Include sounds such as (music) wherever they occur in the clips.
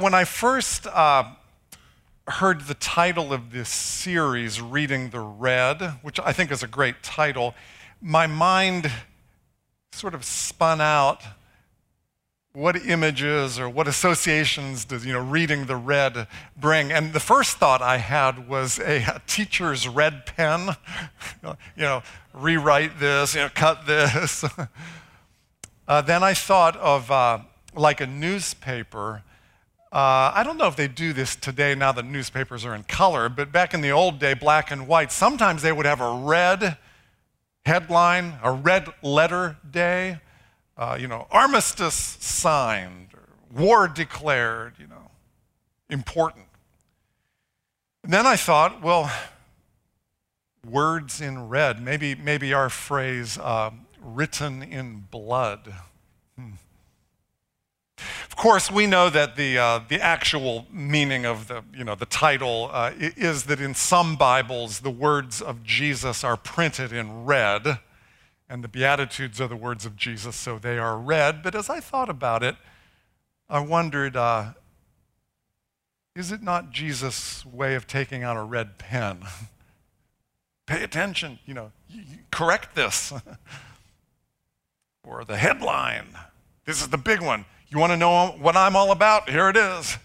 When I first uh, heard the title of this series, Reading the Red, which I think is a great title, my mind sort of spun out what images or what associations does you know reading the red bring. And the first thought i had was a, a teacher's red pen. (laughs) You know rewrite this you know cut this. (laughs) Uh, then i thought of uh, like a newspaper uh, I don't know if they do this today now that newspapers are in color, but back in the old day, black and white, sometimes they would have a red headline, a red letter day, uh, you know, armistice signed, war declared, you know, important. And then I thought, well, words in red, maybe, maybe our phrase, uh, written in blood. Hmm. Of course, we know that the, uh, the actual meaning of the, you know, the title uh, is that in some Bibles, the words of Jesus are printed in red, and the Beatitudes are the words of Jesus, so they are red. But as I thought about it, I wondered uh, is it not Jesus' way of taking out a red pen? (laughs) Pay attention, you know, correct this. (laughs) or the headline. This is the big one. You want to know what I'm all about? Here it is.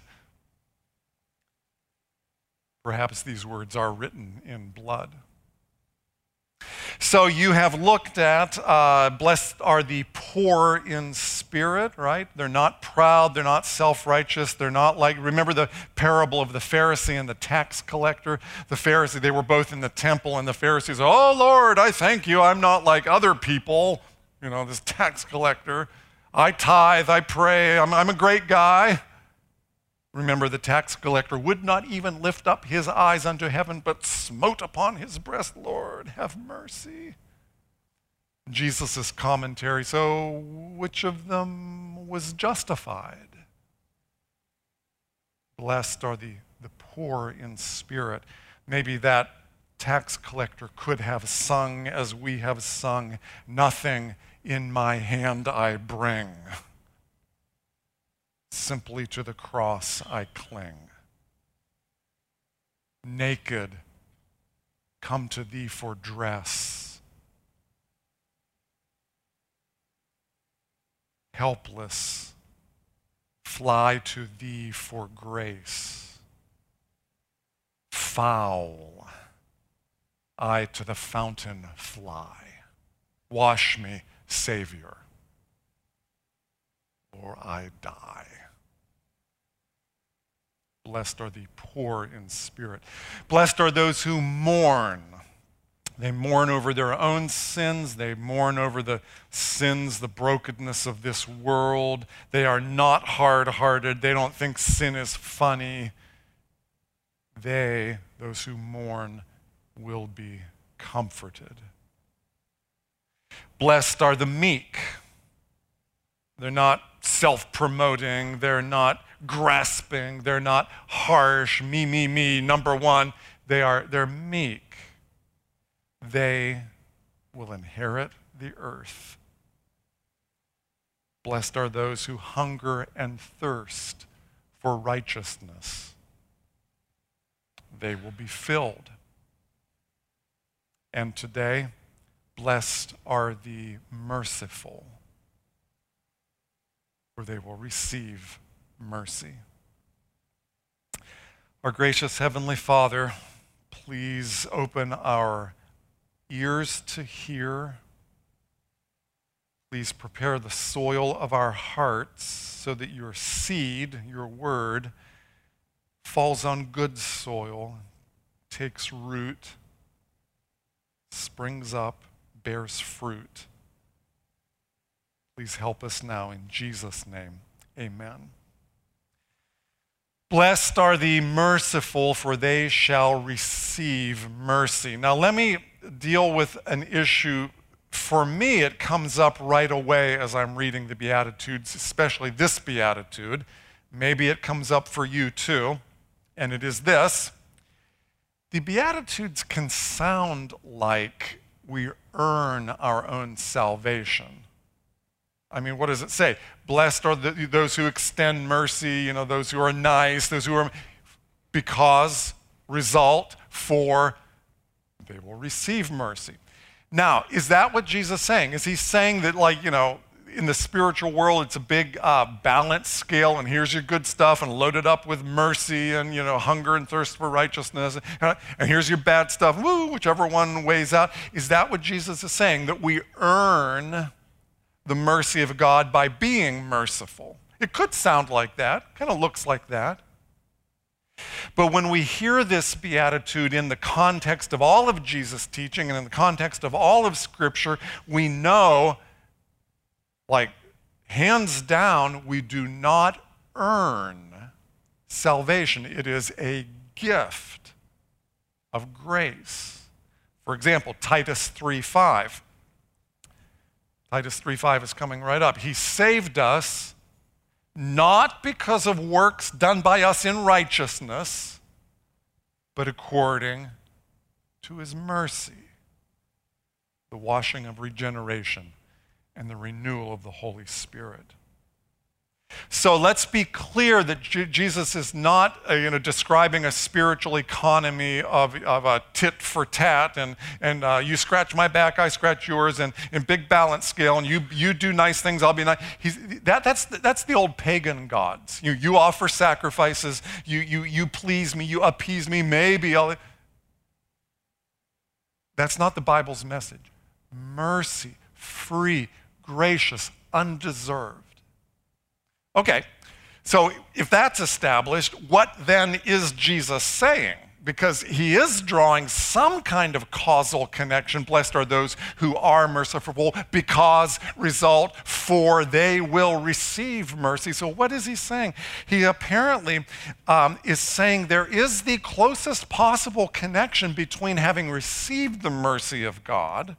Perhaps these words are written in blood. So you have looked at, uh, blessed are the poor in spirit, right? They're not proud, they're not self righteous, they're not like, remember the parable of the Pharisee and the tax collector? The Pharisee, they were both in the temple, and the Pharisees, oh Lord, I thank you, I'm not like other people, you know, this tax collector. I tithe, I pray, I'm, I'm a great guy. Remember, the tax collector would not even lift up his eyes unto heaven, but smote upon his breast, Lord, have mercy. Jesus' commentary so, which of them was justified? Blessed are the, the poor in spirit. Maybe that tax collector could have sung as we have sung, Nothing in my hand I bring. Simply to the cross I cling. Naked, come to thee for dress. Helpless, fly to thee for grace. Foul, I to the fountain fly. Wash me Savior, or I die. Blessed are the poor in spirit. Blessed are those who mourn. They mourn over their own sins. They mourn over the sins, the brokenness of this world. They are not hard hearted. They don't think sin is funny. They, those who mourn, will be comforted. Blessed are the meek. They're not self promoting, they're not grasping, they're not harsh, me, me, me, number one. They are, they're meek. They will inherit the earth. Blessed are those who hunger and thirst for righteousness. They will be filled. And today, Blessed are the merciful, for they will receive mercy. Our gracious Heavenly Father, please open our ears to hear. Please prepare the soil of our hearts so that your seed, your word, falls on good soil, takes root, springs up bears fruit. Please help us now in Jesus' name. Amen. Blessed are the merciful, for they shall receive mercy. Now, let me deal with an issue. For me, it comes up right away as I'm reading the Beatitudes, especially this Beatitude. Maybe it comes up for you too, and it is this. The Beatitudes can sound like we earn our own salvation. I mean, what does it say? Blessed are the, those who extend mercy, you know, those who are nice, those who are, because, result, for, they will receive mercy. Now, is that what Jesus is saying? Is he saying that, like, you know, in the spiritual world, it's a big uh, balance scale, and here's your good stuff, and loaded up with mercy and you know hunger and thirst for righteousness, and here's your bad stuff, woo, whichever one weighs out. Is that what Jesus is saying? That we earn the mercy of God by being merciful? It could sound like that, kind of looks like that. But when we hear this beatitude in the context of all of Jesus' teaching and in the context of all of Scripture, we know like, hands down, we do not earn salvation, it is a gift of grace. For example, Titus 3:5. Titus 3:5 is coming right up. He saved us not because of works done by us in righteousness, but according to his mercy, the washing of regeneration and the renewal of the Holy Spirit. So let's be clear that J- Jesus is not uh, you know, describing a spiritual economy of, of a tit for tat and, and uh, you scratch my back, I scratch yours, and in big balance scale, and you, you do nice things, I'll be nice. He's, that, that's, the, that's the old pagan gods. You, you offer sacrifices, you, you, you please me, you appease me, maybe I'll. That's not the Bible's message. Mercy, free, gracious, undeserved. Okay, so if that's established, what then is Jesus saying? Because he is drawing some kind of causal connection. Blessed are those who are merciful, because, result, for they will receive mercy. So, what is he saying? He apparently um, is saying there is the closest possible connection between having received the mercy of God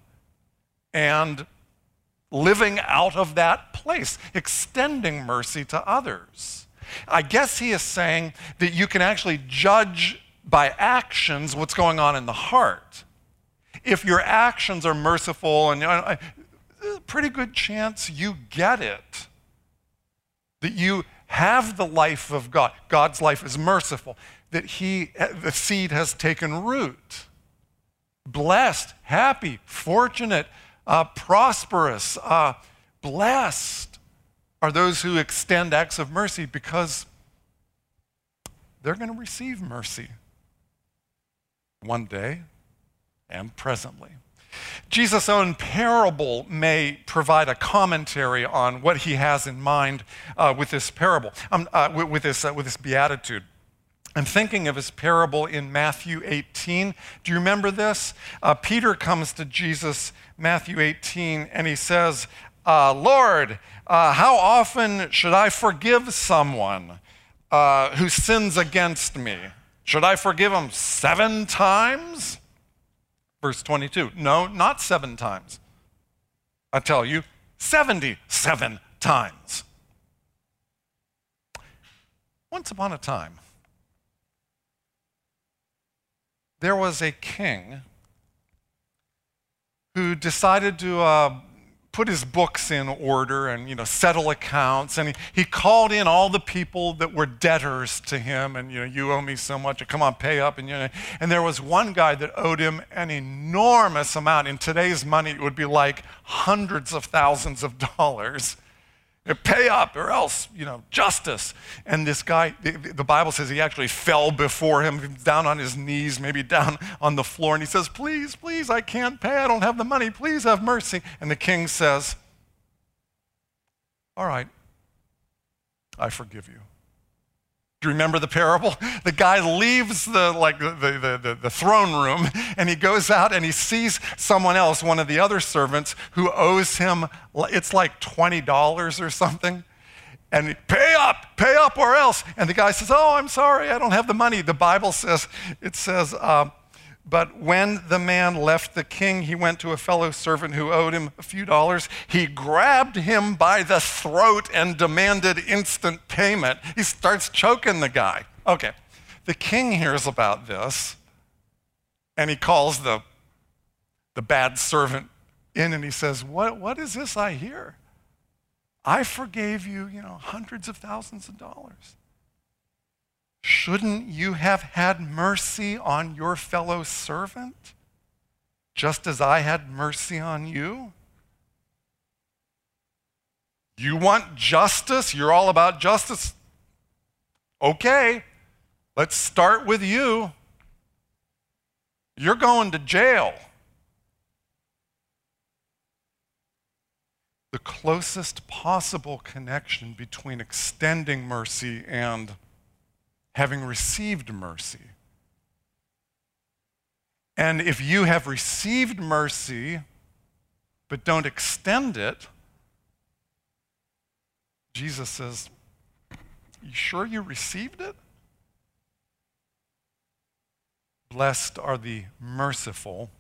and living out of that place, extending mercy to others. I guess he is saying that you can actually judge by actions what's going on in the heart. If your actions are merciful, and uh, uh, a pretty good chance you get it. That you have the life of God. God's life is merciful. That he, uh, the seed has taken root. Blessed, happy, fortunate, uh, prosperous, uh, blessed are those who extend acts of mercy because they're going to receive mercy one day and presently. Jesus' own parable may provide a commentary on what he has in mind uh, with this parable, um, uh, with, this, uh, with this beatitude. I'm thinking of his parable in Matthew 18. Do you remember this? Uh, Peter comes to Jesus, Matthew 18, and he says, uh, Lord, uh, how often should I forgive someone uh, who sins against me? Should I forgive him seven times? Verse 22. No, not seven times. I tell you, 77 times. Once upon a time, there was a king who decided to uh, put his books in order and you know settle accounts. And he, he called in all the people that were debtors to him and you know you owe me so much. Come on pay up. And you know and there was one guy that owed him an enormous amount. In today's money it would be like hundreds of thousands of dollars Pay up or else, you know, justice. And this guy, the, Bible says he actually fell before him, down on his knees, maybe down on the floor. And he says, Please, please, I can't pay. I don't have the money. Please have mercy. And the king says, All right, I forgive you. You remember the parable? The guy leaves the, like, the, the, the, the, throne room and he goes out and he sees someone else, one of the other servants, who owes him, it's like $20 or something. And pay up, pay up or else. And the guy says, Oh, I'm sorry, I don't have the money. The Bible says, it says, uh, but when the man left the king, he went to a fellow servant who owed him a few dollars. He grabbed him by the throat and demanded instant payment. He starts choking the guy. Okay, the king hears about this and he calls the, the bad servant in and he says, what, what is this I hear? I forgave you, you know, hundreds of thousands of dollars. Shouldn't you have had mercy on your fellow servant, just as I had mercy on you? You want justice? You're all about justice? Okay, let's start with you. You're going to jail. The closest possible connection between extending mercy and having received mercy. And if you have received mercy but don't extend it, Jesus says, You sure you received it? Blessed are the merciful,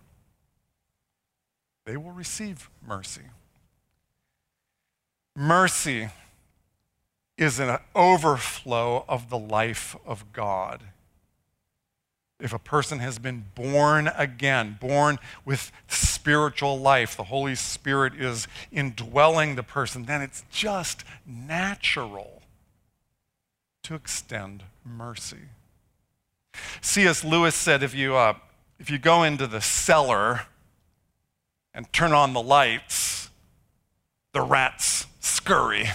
they will receive mercy. Mercy is an overflow of the life of God. If a person has been born again, born with spiritual life, the Holy Spirit is indwelling the person, then it's just natural to extend mercy. C.S. Lewis said if you, uh, if you go into the cellar and turn on the lights, the rats scurry.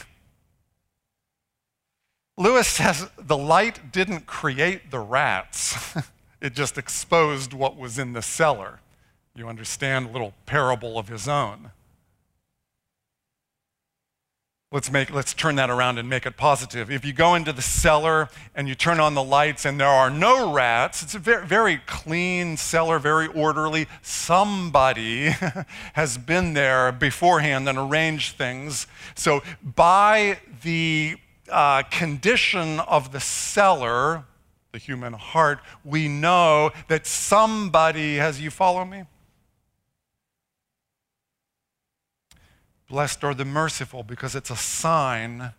Lewis says the light didn't create the rats, (laughs) it just exposed what was in the cellar. You understand a little parable of his own. Let's, make, let's turn that around and make it positive. If you go into the cellar and you turn on the lights and there are no rats, it's a very, very clean cellar, very orderly. Somebody (laughs) has been there beforehand and arranged things. So, by the uh, condition of the cellar, the human heart, we know that somebody has, you follow me? Blessed are the merciful because it's a sign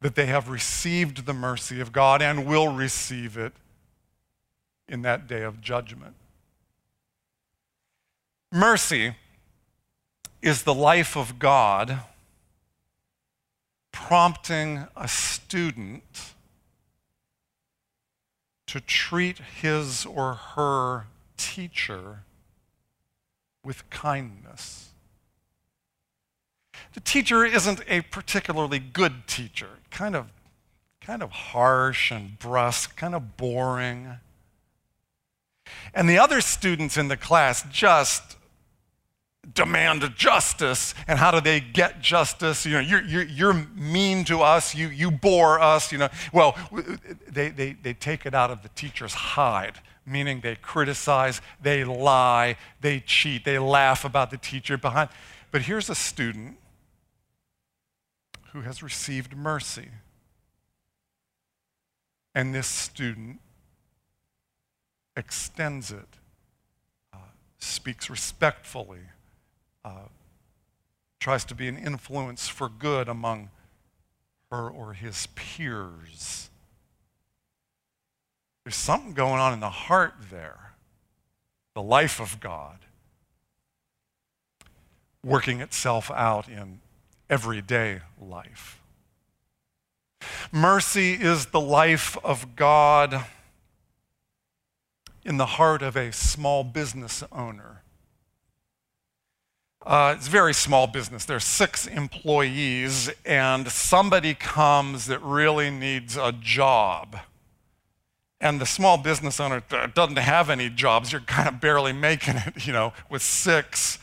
that they have received the mercy of God and will receive it in that day of judgment. Mercy is the life of God prompting a student to treat his or her teacher with kindness. The teacher isn't a particularly good teacher, kind of, kind of harsh and brusque, kind of boring. And the other students in the class just demand justice. And how do they get justice? You know, you're, you're, you're mean to us, you, you bore us, you know. Well, they, they, they take it out of the teacher's hide, meaning they criticize, they lie, they cheat, they laugh about the teacher behind. But here's a student who has received mercy. And this student extends it, uh, speaks respectfully, uh, tries to be an influence for good among her or his peers. There's something going on in the heart there, the life of God, working itself out in everyday life. Mercy is the life of God in the heart of a small business owner. Uh, it's a very small business. There are six employees, and somebody comes that really needs a job. And the small business owner doesn't have any jobs. You're kind of barely making it, you know, with six.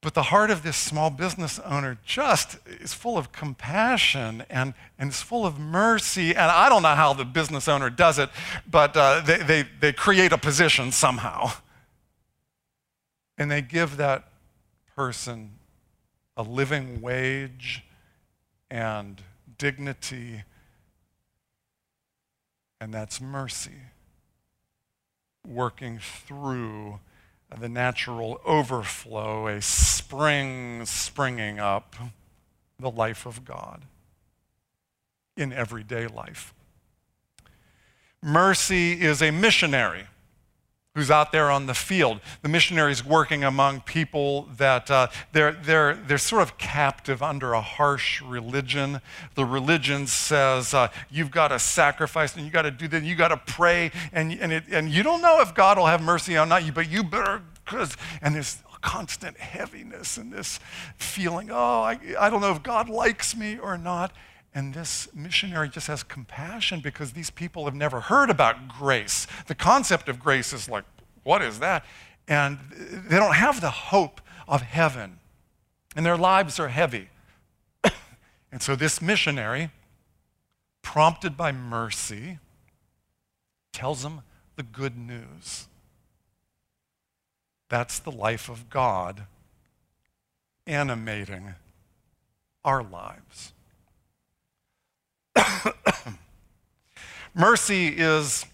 But the heart of this small business owner just is full of compassion and, and is full of mercy. And I don't know how the business owner does it, but uh, they, they, they create a position somehow. And they give that person a living wage and dignity, and that's mercy working through the natural overflow, a spring springing up the life of God in everyday life. Mercy is a missionary who's out there on the field. The missionaries working among people that uh, they're, they're, they're sort of captive under a harsh religion. The religion says uh, you've got to sacrifice and you got to do that, you got to pray, and, and, it, and you don't know if God will have mercy on not you, but you better, cause and there's constant heaviness and this feeling, oh, I, I don't know if God likes me or not. And this missionary just has compassion because these people have never heard about grace. The concept of grace is like, what is that? And they don't have the hope of heaven. And their lives are heavy. (coughs) and so this missionary, prompted by mercy, tells them the good news. That's the life of God animating our lives. (coughs) Mercy is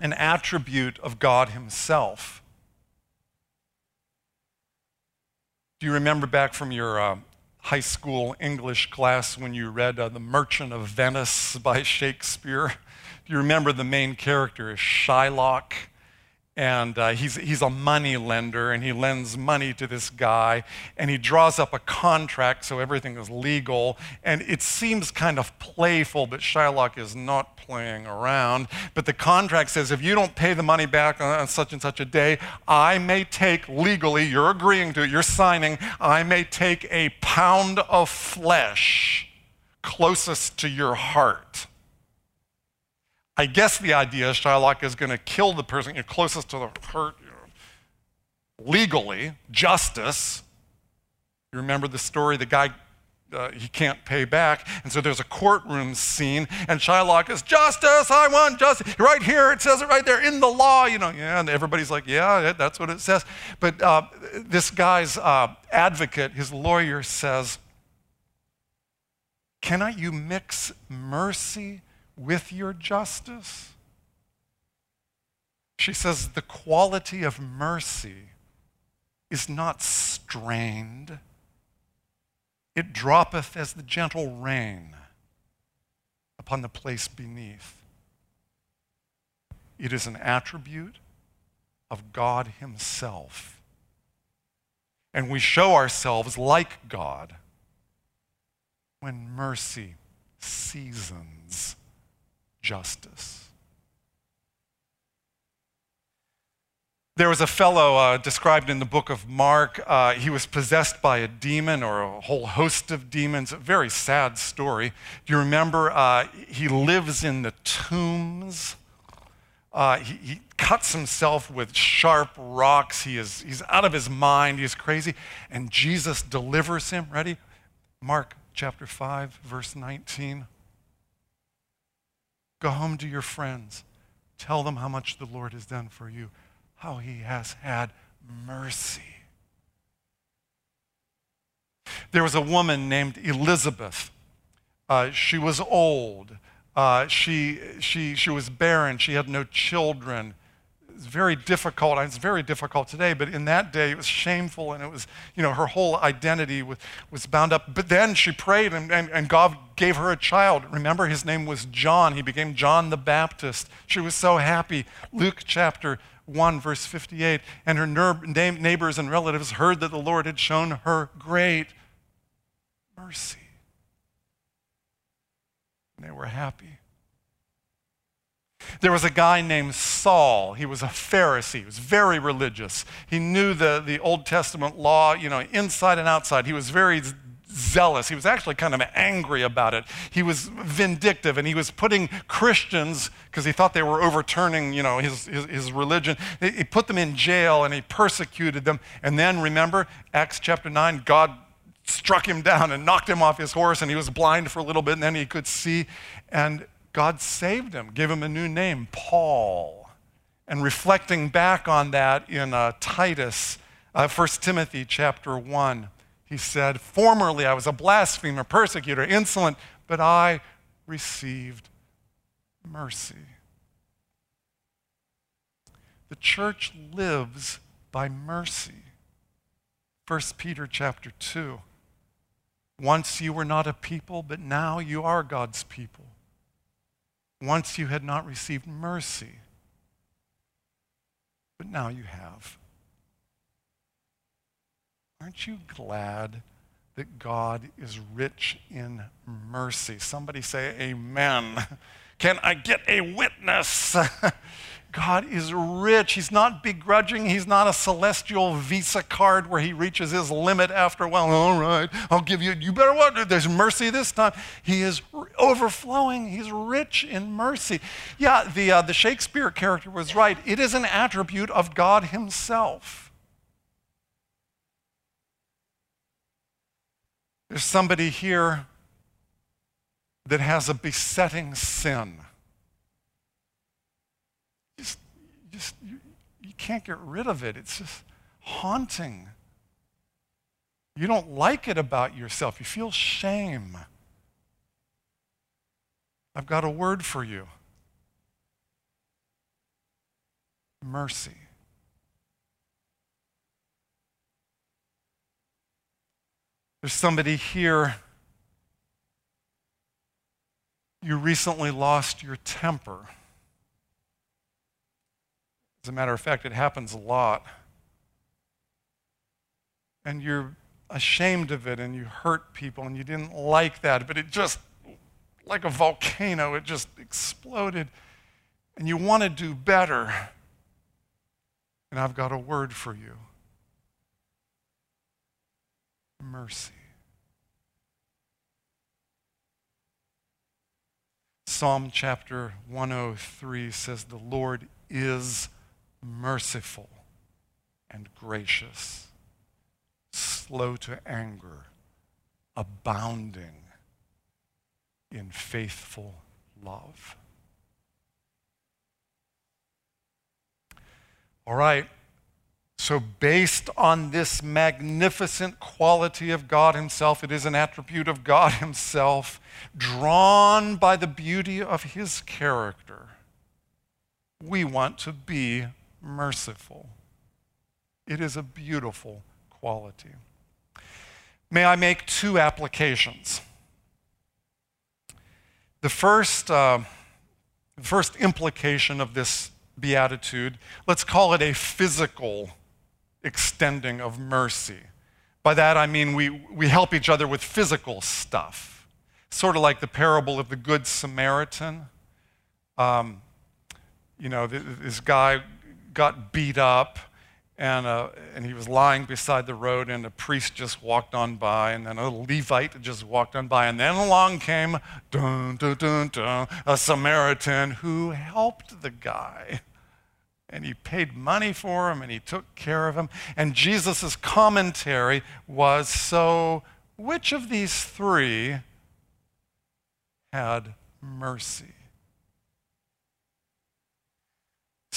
an attribute of God Himself. Do you remember back from your uh, high school English class when you read uh, The Merchant of Venice (laughs) by Shakespeare? Do you remember the main character is Shylock? And uh, he's, he's a money lender and he lends money to this guy and he draws up a contract so everything is legal. And it seems kind of playful but shylock is not playing around but the contract says if you don't pay the money back on, on such and such a day i may take legally you're agreeing to it you're signing i may take a pound of flesh closest to your heart I guess the idea is Shylock is going to kill the person you're closest to the hurt you know, legally, justice. You remember the story? The guy, uh, he can't pay back. And so there's a courtroom scene, and Shylock is, Justice, I want justice. Right here, it says it right there in the law, you know. Yeah, and everybody's like, Yeah, that's what it says. But uh, this guy's uh, advocate, his lawyer, says, Cannot you mix mercy with your justice? She says, the quality of mercy is not strained, it droppeth as the gentle rain upon the place beneath. It is an attribute of God Himself. And we show ourselves like God when mercy seasons justice. There was a fellow uh, described in the book of Mark. Uh, he was possessed by a demon or a whole host of demons. A very sad story. Do you remember? Uh, he lives in the tombs. Uh, he, he, cuts himself with sharp rocks. He is, he's out of his mind. He's crazy. And Jesus delivers him. Ready? Mark chapter 5, verse 19. Go home to your friends. Tell them how much the Lord has done for you, how he has had mercy. There was a woman named Elizabeth. Uh, she was old. Uh, she, she, she was barren. She had no children it's very difficult. It's very difficult today, but in that day it was shameful and it was, you know, her whole identity was, was bound up. But then she prayed and, and, and God gave her a child. Remember, his name was John. He became John the Baptist. She was so happy. Luke chapter 1, verse 58. And her neighbors and relatives heard that the Lord had shown her great mercy. And they were happy. There was a guy named Saul. He was a Pharisee. He was very religious. He knew the, the Old Testament law, you know, inside and outside. He was very zealous. He was actually kind of angry about it. He was vindictive and he was putting Christians, because he thought they were overturning, you know, his, his, his, religion, he put them in jail and he persecuted them. And then remember, Acts chapter 9, God struck him down and knocked him off his horse and he was blind for a little bit and then he could see. And God saved him, gave him a new name, Paul. And reflecting back on that in uh, Titus, uh, 1 Timothy chapter 1, he said, Formerly I was a blasphemer, persecutor, insolent, but I received mercy. The church lives by mercy. 1 Peter chapter 2. Once you were not a people, but now you are God's people once you had not received mercy. but now you have. Aren't you glad that God is rich in mercy? Somebody say, Amen. (laughs) Can I get a witness? (laughs) God is rich. He's not begrudging. He's not a celestial Visa card where he reaches his limit after a while. All right, I'll give you, you better what? There's mercy this time. He is overflowing. He's rich in mercy. Yeah, the, uh, the Shakespeare character was right. It is an attribute of God himself. There's somebody here that has a besetting sin. Just, just you, you can't get rid of it. It's just haunting. You don't like it about yourself. You feel shame. I've got a word for you mercy. There's somebody here you recently lost your temper. As a matter of fact, it happens a lot. And you're ashamed of it and you hurt people and you didn't like that, but it just, like a volcano, it just exploded. And you want to do better. And I've got a word for you mercy. Psalm chapter 103 says, The Lord is merciful and gracious, slow to anger, abounding in faithful love. All right, so, based on this magnificent quality of God Himself, it is an attribute of God (laughs) Himself, drawn by the beauty of His character, we want to be merciful. It is a beautiful quality. May I make two applications? The first, uh, first implication of this beatitude, let's call it a physical extending of mercy. By that I mean we, we help each other with physical stuff, sort of like the parable of the Good Samaritan. Um, you know, this guy got beat up and, uh, and he was lying beside the road, and a priest just walked on by, and then a Levite just walked on by, and then along came dun, dun, dun, dun, a Samaritan who helped the guy and he paid money for him and he took care of him. And Jesus' commentary was so, which of these three had mercy?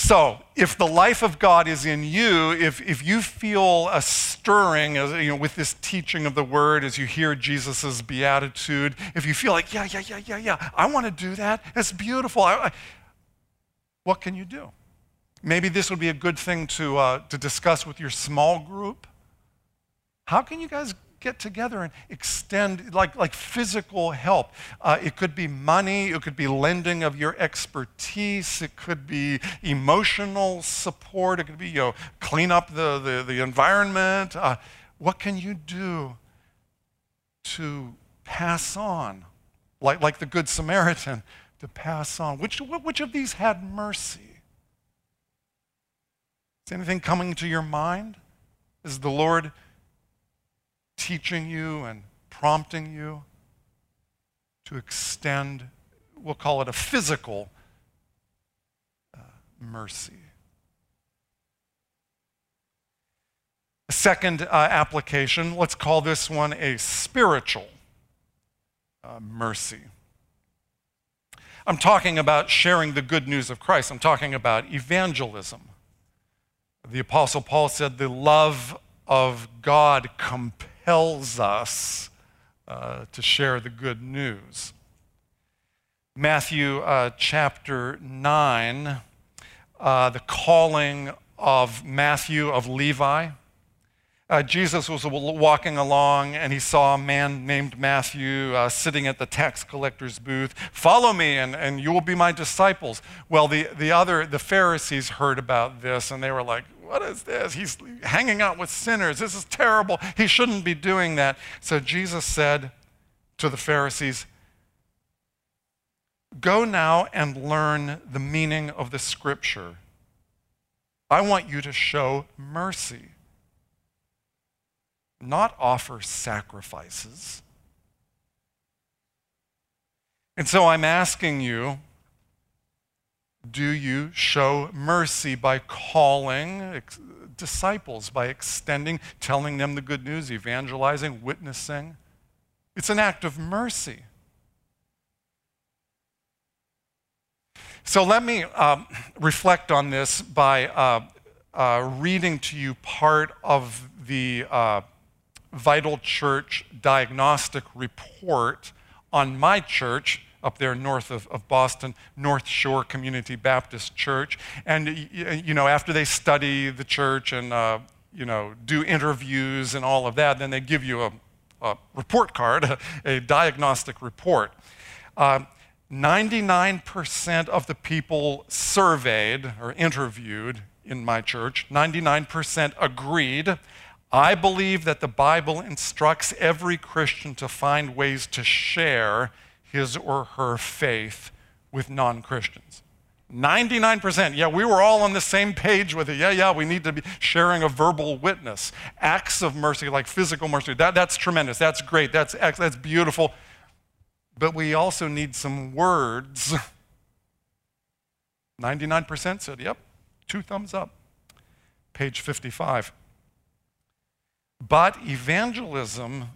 So, if the life of God is in you, if, if you feel a stirring as, you know, with this teaching of the word as you hear Jesus' beatitude, if you feel like, yeah, yeah, yeah, yeah, yeah, I want to do that, it's beautiful, I, I, what can you do? Maybe this would be a good thing to, uh, to discuss with your small group. How can you guys get together and extend like, like physical help? Uh, it could be money, it could be lending of your expertise, it could be emotional support, it could be you know, clean up the, the, the environment. Uh, what can you do to pass on, like, like the Good Samaritan, to pass on? Which, which of these had mercy? Is anything coming to your mind? Is the Lord teaching you and prompting you to extend, we'll call it a physical uh, mercy? A second uh, application, let's call this one a spiritual uh, mercy. I'm talking about sharing the good news of Christ. I'm talking about evangelism. The Apostle Paul said, The love of God compels us uh, to share the good news. Matthew uh, chapter 9, uh, the calling of Matthew of Levi. uh, Jesus was walking along and he saw a man named Matthew uh, sitting at the tax collector's booth. Follow me and, and you will be my disciples. Well, the, the other, the Pharisees heard about this and they were like, what is this? He's hanging out with sinners. This is terrible. He shouldn't be doing that. So Jesus said to the Pharisees, Go now and learn the meaning of the scripture. I want you to show mercy not offer sacrifices. And so I'm asking you do you show mercy by calling disciples, by extending, telling them the good news, evangelizing, witnessing? It's an act of mercy. So let me um, reflect on this by uh, uh, reading to you part of the uh, Vital Church diagnostic report on my church up there north of, of Boston, North Shore Community Baptist Church. And, you know, after they study the church and, uh, you know, do interviews and all of that, then they give you a, a report card, a, (laughs) a diagnostic report. Uh, 99% of the people surveyed or interviewed in my church, 99% agreed I believe that the Bible instructs every Christian to find ways to share his or her faith with non Christians. 99%. Yeah, we were all on the same page with it. Yeah, yeah, we need to be sharing a verbal witness. Acts of mercy, like physical mercy, that, that's tremendous. That's great. That's, that's beautiful. But we also need some words. (laughs) 99% said, yep, two thumbs up. Page 55. But evangelism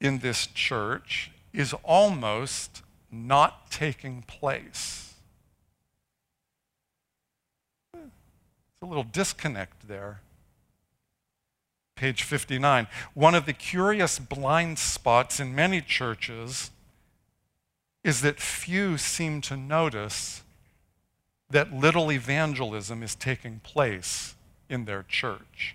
in this church is almost not taking place. It's a little disconnect there. Page 59. One of the curious blind spots in many churches is that few seem to notice that little evangelism is taking place in their church.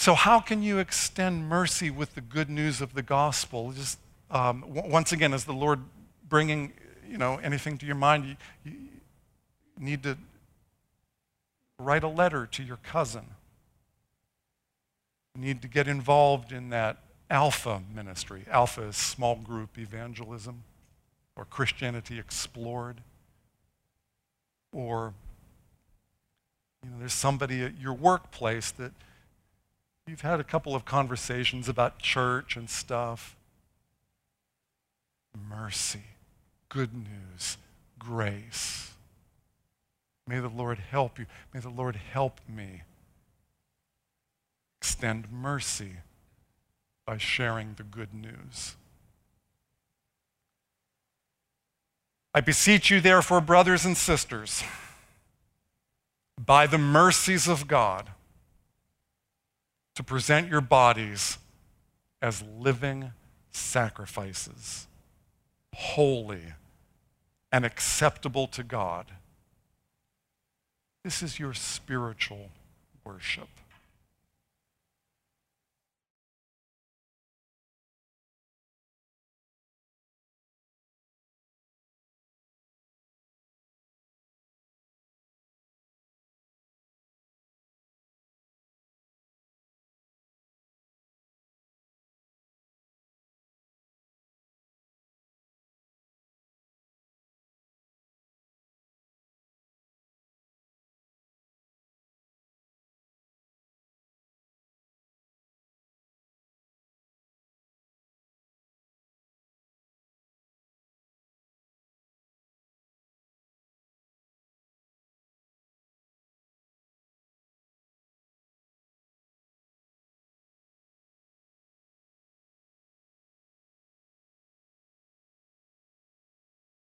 So, how can you extend mercy with the good news of the gospel? Just um, w- once again, is the Lord bringing you know anything to your mind? You, you need to write a letter to your cousin. You need to get involved in that Alpha ministry. Alpha is small group evangelism, or Christianity explored, or you know, there's somebody at your workplace that You've had a couple of conversations about church and stuff. Mercy, good news, grace. May the Lord help you. May the Lord help me extend mercy by sharing the good news. I beseech you, therefore, brothers and sisters, by the mercies of God, to present your bodies as living sacrifices, holy and acceptable to God. This is your spiritual worship.